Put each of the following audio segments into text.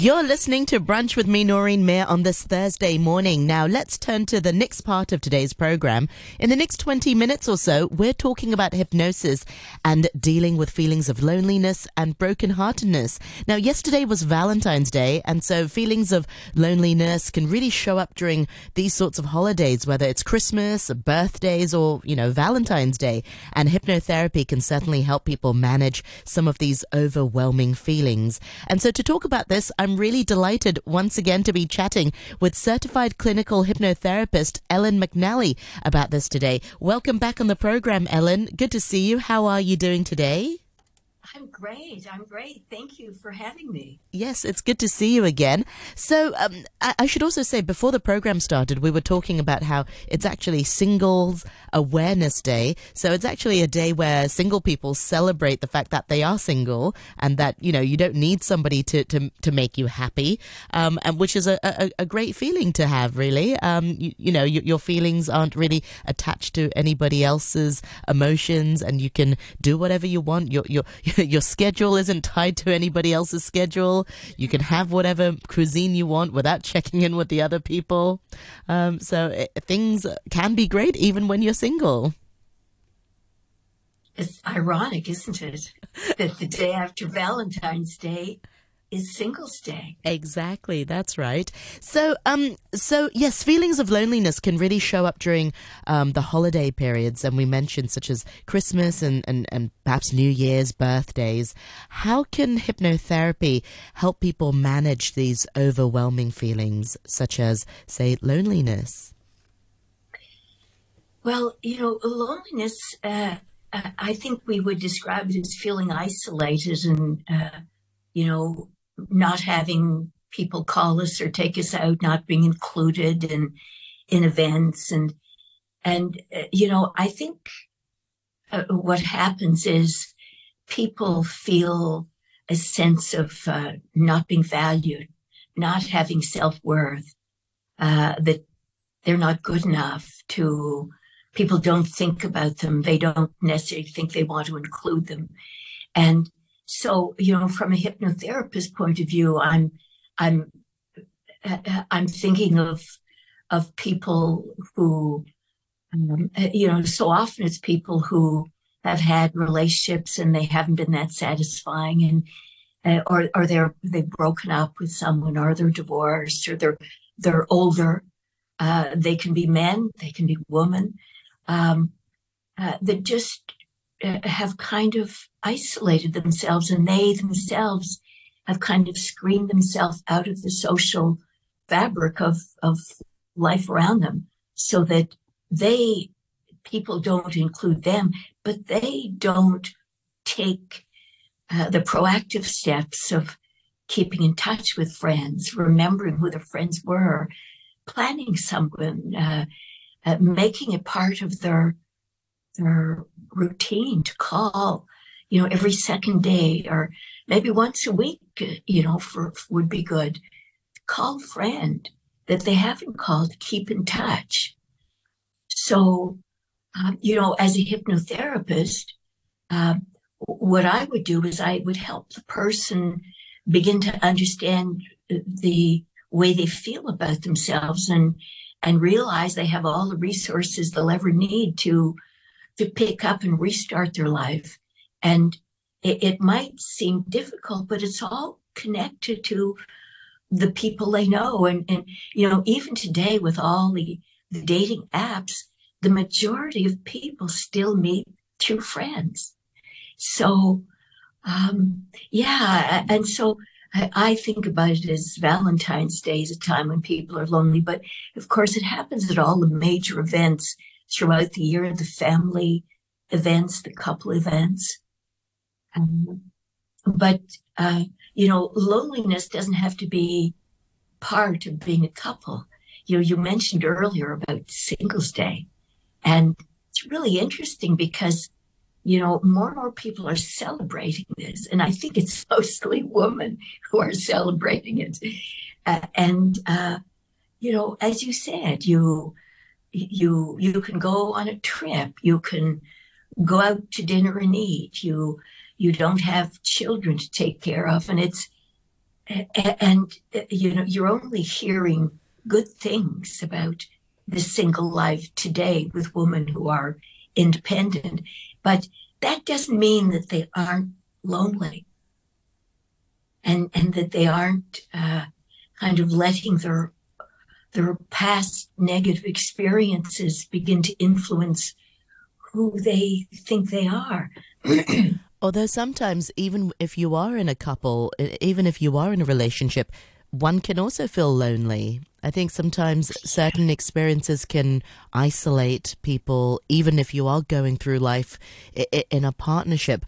You're listening to Brunch with me, Noreen Mayer, on this Thursday morning. Now, let's turn to the next part of today's program. In the next 20 minutes or so, we're talking about hypnosis and dealing with feelings of loneliness and brokenheartedness. Now, yesterday was Valentine's Day, and so feelings of loneliness can really show up during these sorts of holidays, whether it's Christmas, birthdays, or, you know, Valentine's Day. And hypnotherapy can certainly help people manage some of these overwhelming feelings. And so to talk about this, I'm really delighted once again to be chatting with certified clinical hypnotherapist Ellen McNally about this today. Welcome back on the program, Ellen. Good to see you. How are you doing today? I'm great. I'm great. Thank you for having me. Yes, it's good to see you again. So, um, I, I, should also say, before the program started, we were talking about how it's actually Singles Awareness Day. So, it's actually a day where single people celebrate the fact that they are single and that, you know, you don't need somebody to, to, to make you happy, um, and which is a, a, a, great feeling to have, really. Um, you, you know, you, your feelings aren't really attached to anybody else's emotions and you can do whatever you want. Your, your, your schedule isn't tied to anybody else's schedule. You can have whatever cuisine you want without checking in with the other people. Um, so it, things can be great even when you're single. It's ironic, isn't it? That the day after Valentine's Day, is Singles Day. Exactly, that's right. So, um, so yes, feelings of loneliness can really show up during um, the holiday periods, and we mentioned such as Christmas and, and, and perhaps New Year's, birthdays. How can hypnotherapy help people manage these overwhelming feelings, such as, say, loneliness? Well, you know, loneliness. Uh, I think we would describe it as feeling isolated and. Uh, you know, not having people call us or take us out, not being included in in events, and and uh, you know, I think uh, what happens is people feel a sense of uh, not being valued, not having self worth, uh, that they're not good enough to. People don't think about them. They don't necessarily think they want to include them, and so, you know, from a hypnotherapist point of view, I'm, I'm, I'm thinking of, of people who, um, you know, so often it's people who have had relationships and they haven't been that satisfying and, uh, or, or they're, they've broken up with someone or they're divorced or they're, they're older. Uh, they can be men, they can be women, um, uh, that just uh, have kind of isolated themselves and they themselves have kind of screened themselves out of the social fabric of, of life around them so that they people don't include them but they don't take uh, the proactive steps of keeping in touch with friends remembering who their friends were planning someone uh, uh, making it part of their their routine to call, you know, every second day or maybe once a week, you know, for would be good. Call friend that they haven't called, keep in touch. So, um, you know, as a hypnotherapist, um, what I would do is I would help the person begin to understand the way they feel about themselves and and realize they have all the resources they'll ever need to to pick up and restart their life. And it, it might seem difficult, but it's all connected to the people they know. And, and you know, even today with all the, the dating apps, the majority of people still meet through friends. So, um, yeah. And so I, I, think about it as Valentine's Day is a time when people are lonely, but of course it happens at all the major events throughout the year, the family events, the couple events. Um, but, uh, you know, loneliness doesn't have to be part of being a couple. You know, you mentioned earlier about Singles Day, and it's really interesting because, you know, more and more people are celebrating this, and I think it's mostly women who are celebrating it. Uh, and, uh, you know, as you said, you you you can go on a trip. You can go out to dinner and eat. You you don't have children to take care of. And it's and you know you're only hearing good things about the single life today with women who are independent. But that doesn't mean that they aren't lonely and and that they aren't uh, kind of letting their their past negative experiences begin to influence who they think they are Although sometimes, even if you are in a couple, even if you are in a relationship, one can also feel lonely. I think sometimes certain experiences can isolate people, even if you are going through life in a partnership.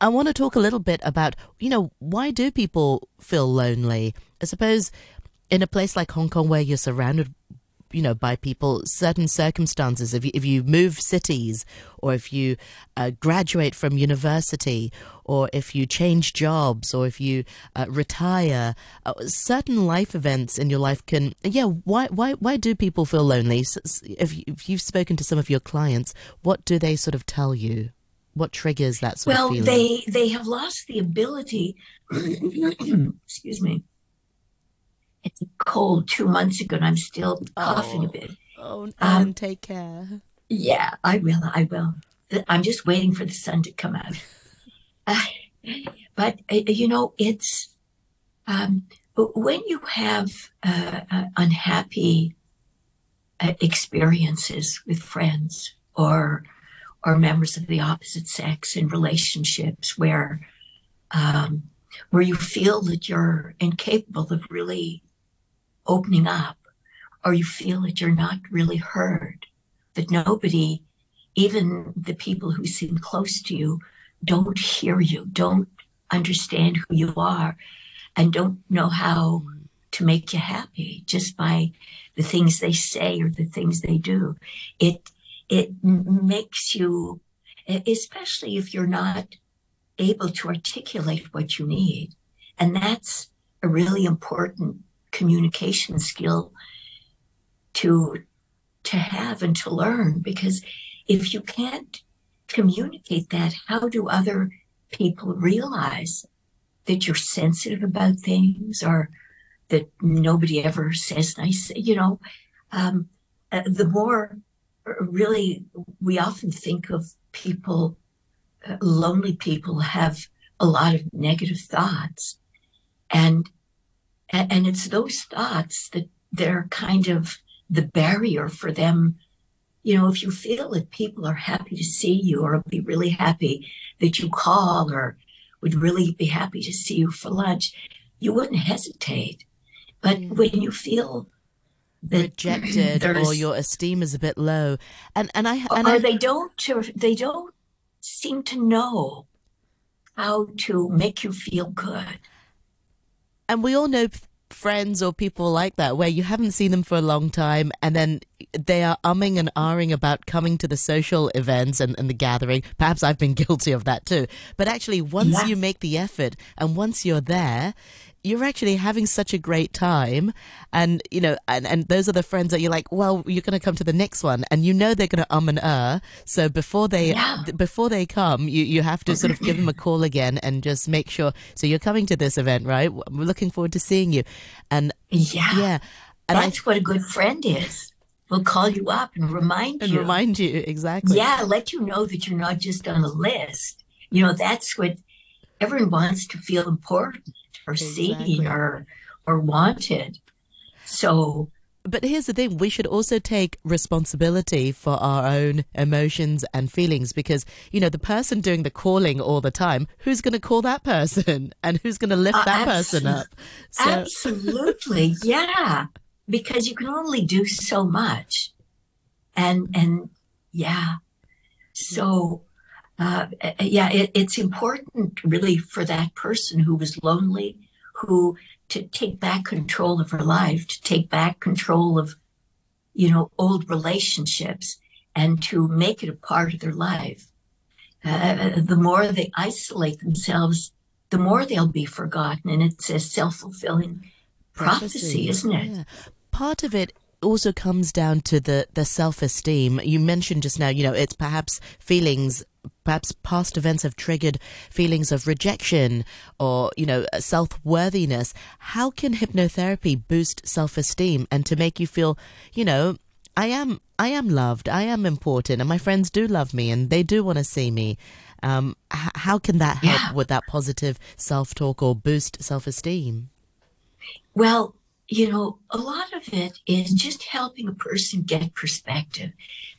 I want to talk a little bit about, you know, why do people feel lonely? I suppose in a place like Hong Kong, where you're surrounded you know, by people, certain circumstances. If you, if you move cities, or if you uh, graduate from university, or if you change jobs, or if you uh, retire, uh, certain life events in your life can, yeah. Why why why do people feel lonely? If, if you've spoken to some of your clients, what do they sort of tell you? What triggers that sort well, of feeling? Well, they they have lost the ability. excuse me it's a cold two months ago, and I'm still coughing oh, a bit. Oh, um, take care. Yeah, I will. I will. I'm just waiting for the sun to come out. Uh, but uh, you know, it's um, when you have uh, uh unhappy uh, experiences with friends or or members of the opposite sex in relationships where um, where you feel that you're incapable of really opening up, or you feel that you're not really heard, that nobody, even the people who seem close to you, don't hear you, don't understand who you are, and don't know how to make you happy just by the things they say or the things they do. It it makes you, especially if you're not able to articulate what you need, and that's a really important communication skill to to have and to learn because if you can't communicate that how do other people realize that you're sensitive about things or that nobody ever says nice you know? Um, uh, the more uh, really we often think of people uh, lonely people have a lot of negative thoughts. And and, and it's those thoughts that they're kind of the barrier for them. You know, if you feel that people are happy to see you or be really happy that you call or would really be happy to see you for lunch, you wouldn't hesitate. But mm. when you feel rejected or your esteem is a bit low, and and I and or I, they don't they don't seem to know how to make you feel good and we all know friends or people like that where you haven't seen them for a long time and then they are umming and ahhing about coming to the social events and, and the gathering. Perhaps I've been guilty of that too. But actually, once you make the effort and once you're there, you're actually having such a great time. And you know and, and those are the friends that you're like well you're going to come to the next one. And you know they're going to um and uh. So before they yeah. before they come you you have to sort of give them a call again and just make sure. So you're coming to this event right? We're looking forward to seeing you. And yeah. yeah. And that's I, what a good friend is. Will call you up and remind and you. remind you exactly. Yeah let you know that you're not just on a list. You know that's what everyone wants to feel important or exactly. seen or or wanted. So but here's the thing we should also take responsibility for our own emotions and feelings because you know the person doing the calling all the time who's going to call that person and who's going to lift uh, that person up so. absolutely yeah because you can only do so much and and yeah so uh, eh, eh, yeah, it, it's important really for that person who was lonely, who to take back control of her life, to take back control of, you know, old relationships and to make it a part of their life. Uh, eh, the more they isolate themselves, the more they'll be forgotten. And it's a self fulfilling prophecy, isn't it? Yeah. Part of it also comes down to the, the self esteem. You mentioned just now, you know, it's perhaps feelings perhaps past events have triggered feelings of rejection or, you know, self worthiness. How can hypnotherapy boost self esteem and to make you feel, you know, I am I am loved, I am important, and my friends do love me and they do want to see me. Um, h- how can that help yeah. with that positive self talk or boost self esteem? Well, you know, a lot of it is just helping a person get perspective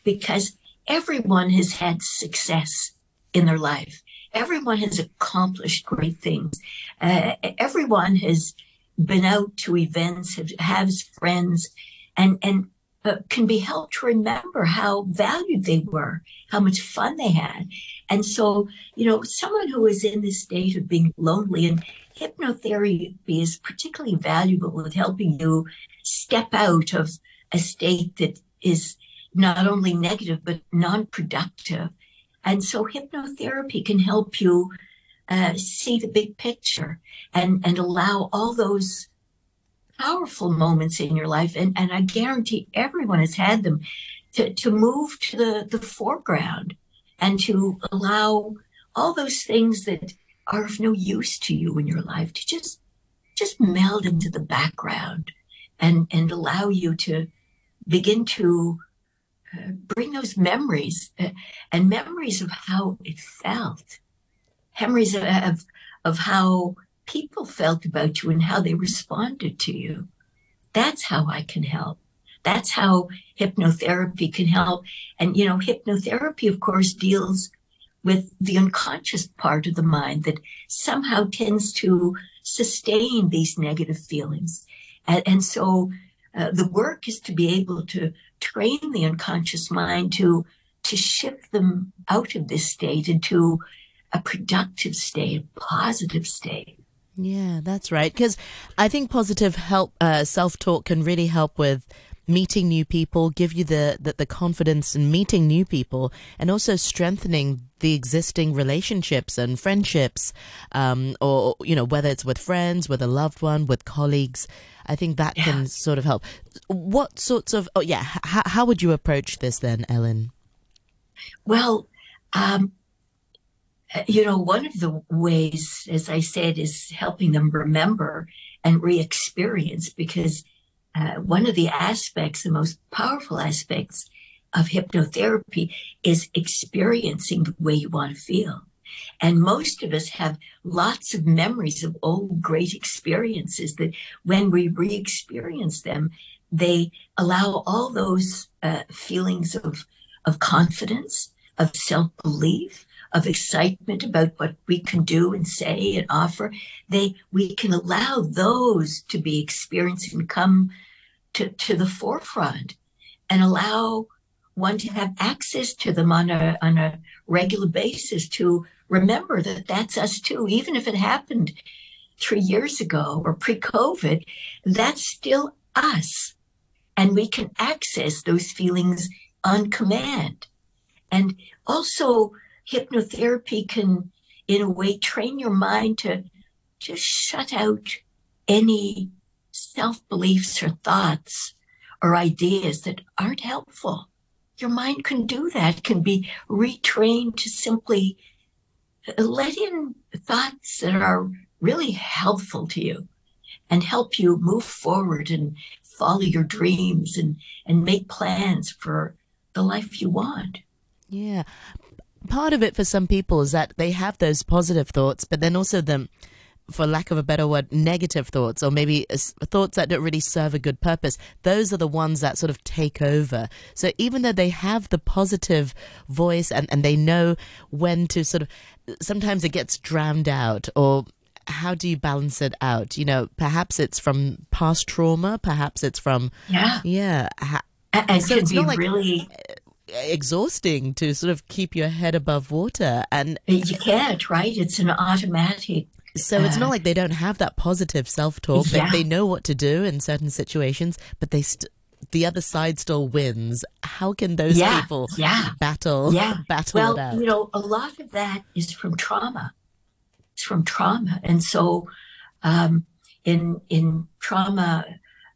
because everyone has had success in their life. Everyone has accomplished great things. Uh, everyone has been out to events, have, has friends, and, and uh, can be helped to remember how valued they were, how much fun they had. And so, you know, someone who is in this state of being lonely and hypnotherapy is particularly valuable with helping you step out of a state that is not only negative but non-productive. And so hypnotherapy can help you uh, see the big picture and and allow all those powerful moments in your life, and, and I guarantee everyone has had them, to, to move to the, the foreground and to allow all those things that are of no use to you in your life to just just meld into the background and and allow you to begin to bring those memories uh, and memories of how it felt memories of, of of how people felt about you and how they responded to you. That's how I can help. That's how hypnotherapy can help. And, you know, hypnotherapy, of course, deals with the unconscious part of the mind that somehow tends to sustain these negative feelings. And, and so uh, the work is to be able to train the unconscious mind to to shift them out of this state into a productive state, a positive state. Yeah, that's right. Because I think positive help, uh, self talk can really help with meeting new people, give you the, the, the confidence in meeting new people, and also strengthening the existing relationships and friendships, um, or you know whether it's with friends, with a loved one, with colleagues. I think that yeah. can sort of help. What sorts of? Oh yeah, h- how would you approach this then, Ellen? Well, um, you know, one of the ways, as I said, is helping them remember and re experience because uh, one of the aspects, the most powerful aspects of hypnotherapy is experiencing the way you want to feel. And most of us have lots of memories of old great experiences that when we re experience them, they allow all those uh, feelings of, of confidence, of self belief, of excitement about what we can do and say and offer, they we can allow those to be experienced and come to, to the forefront and allow one to have access to them on a on a regular basis to remember that that's us too, even if it happened three years ago or pre-COVID, that's still us. And we can access those feelings on command. And also hypnotherapy can, in a way, train your mind to just shut out any self beliefs or thoughts or ideas that aren't helpful. Your mind can do that, can be retrained to simply let in thoughts that are really helpful to you and help you move forward and follow your dreams and, and make plans for the life you want. Yeah part of it for some people is that they have those positive thoughts, but then also the, for lack of a better word, negative thoughts, or maybe thoughts that don't really serve a good purpose. Those are the ones that sort of take over. So even though they have the positive voice and, and they know when to sort of, sometimes it gets drowned out or how do you balance it out? You know, perhaps it's from past trauma, perhaps it's from, yeah, yeah. and so it's not like, really exhausting to sort of keep your head above water and you can't right it's an automatic so it's not like they don't have that positive self-talk yeah. they, they know what to do in certain situations but they st- the other side still wins how can those yeah, people yeah. battle yeah. battle well, it out you know a lot of that is from trauma it's from trauma and so um, in in trauma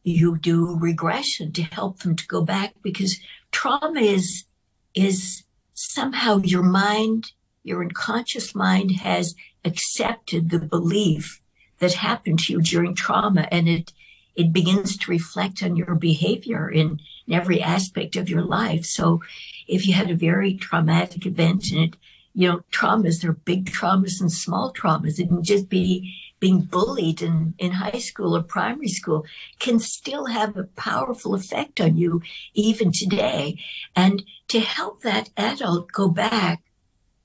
you do regression to help them to go back because trauma is is somehow your mind your unconscious mind has accepted the belief that happened to you during trauma and it it begins to reflect on your behavior in, in every aspect of your life. So if you had a very traumatic event and it, you know, traumas, there are big traumas and small traumas. It can just be being bullied in, in high school or primary school can still have a powerful effect on you even today. And to help that adult go back,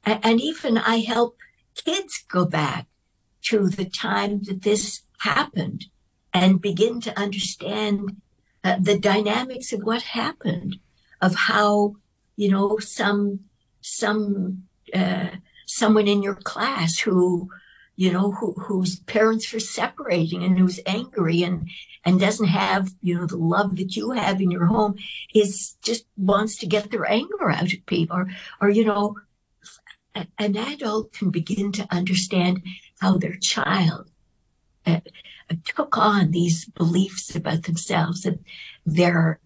and even I help kids go back to the time that this happened and begin to understand uh, the dynamics of what happened, of how, you know, some, some, uh, someone in your class who, you know, who, whose parents were separating and who's angry and, and doesn't have, you know, the love that you have in your home is just wants to get their anger out at people. Or, or, you know, an adult can begin to understand how their child uh, took on these beliefs about themselves that they're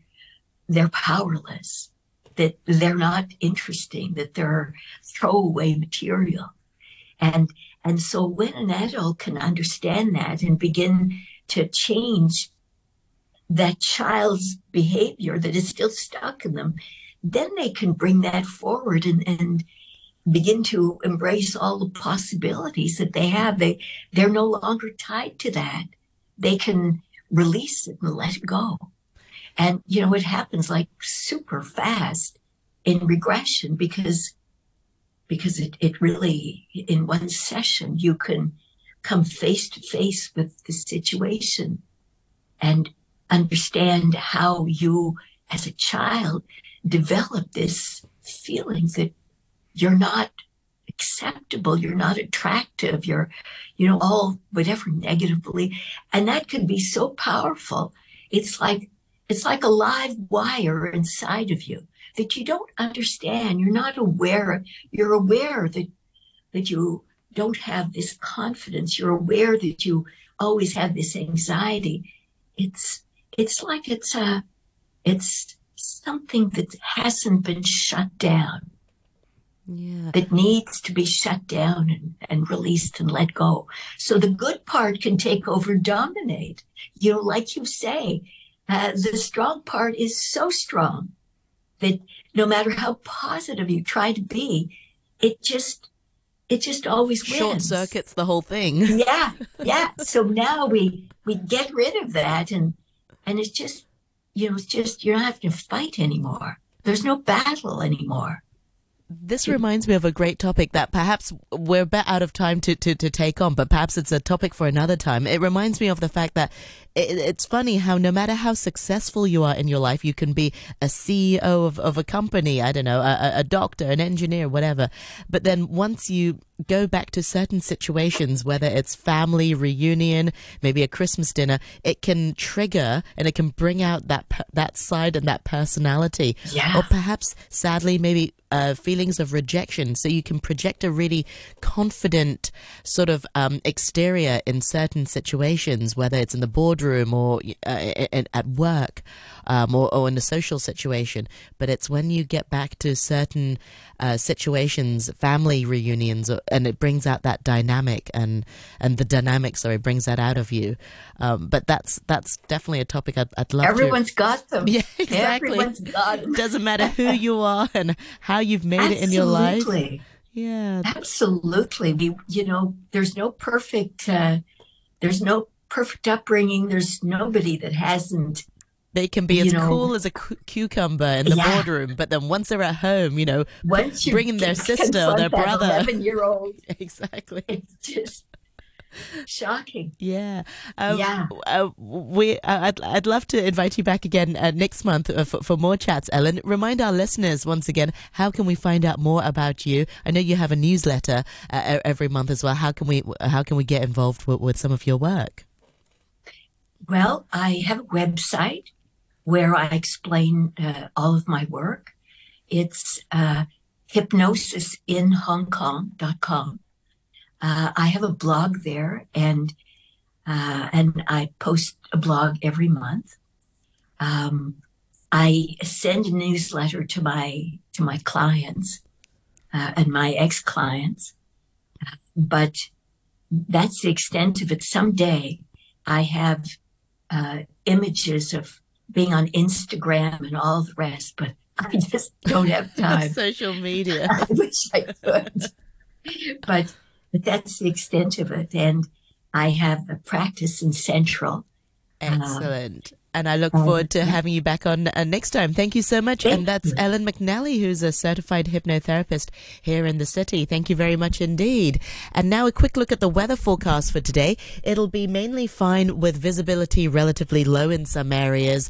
they're powerless, that they're not interesting, that they're throwaway material. And and so when an adult can understand that and begin to change that child's behavior that is still stuck in them, then they can bring that forward and, and begin to embrace all the possibilities that they have. They they're no longer tied to that. They can release it and let it go. And you know, it happens like super fast in regression because because it, it really in one session you can come face to face with the situation and understand how you as a child develop this feeling that you're not acceptable you're not attractive you're you know all whatever negatively. And that can be so powerful. It's like it's like a live wire inside of you that you don't understand. You're not aware you're aware that that you don't have this confidence. You're aware that you always have this anxiety. It's it's like it's a it's something that hasn't been shut down yeah. that needs to be shut down and, and released and let go. So the good part can take over, dominate. You know, like you say, uh, the strong part is so strong that no matter how positive you try to be, it just it just always wins. Short circuits the whole thing. yeah, yeah. So now we we get rid of that, and and it's just you know it's just you're not having to fight anymore. There's no battle anymore. This reminds me of a great topic that perhaps we're a bit out of time to, to, to take on, but perhaps it's a topic for another time. It reminds me of the fact that it, it's funny how no matter how successful you are in your life, you can be a CEO of, of a company, I don't know, a, a doctor, an engineer, whatever. But then once you go back to certain situations, whether it's family reunion, maybe a Christmas dinner, it can trigger and it can bring out that that side and that personality. Yeah. Or perhaps, sadly, maybe uh, feelings of rejection. So you can project a really confident sort of um, exterior in certain situations, whether it's in the boardroom or uh, at work um, or, or, in a social situation. But it's when you get back to certain uh, situations, family reunions, uh, and it brings out that dynamic and and the dynamic, sorry, brings that out of you. Um, but that's that's definitely a topic I'd, I'd love. Everyone's to... got them. Yeah, exactly. Everyone's got them. Doesn't matter who you are and how you've made Absolutely. it in your life. Yeah, absolutely. We, you know, there's no perfect. Uh, there's no perfect upbringing. There's nobody that hasn't they can be as know, cool as a cu- cucumber in the yeah. boardroom, but then once they're at home, you know, once you bringing their sister or their brother, eleven year old, exactly, it's just shocking. Yeah, um, yeah. Uh, we, uh, I'd, I'd love to invite you back again uh, next month uh, for, for more chats. Ellen, remind our listeners once again how can we find out more about you? I know you have a newsletter uh, every month as well. How can we how can we get involved with, with some of your work? Well, I have a website where I explain uh, all of my work. It's uh, hypnosisinhongkong.com. Uh, I have a blog there, and uh, and I post a blog every month. Um, I send a newsletter to my to my clients, uh, and my ex clients. But that's the extent of it. Someday I have uh, images of being on Instagram and all the rest, but I just don't have time. Social media. I wish I could. but but that's the extent of it. And I have a practice in Central. Excellent. and I look forward to having you back on uh, next time. Thank you so much. and that's Ellen McNally, who's a certified hypnotherapist here in the city. Thank you very much indeed. And now a quick look at the weather forecast for today. It'll be mainly fine with visibility relatively low in some areas.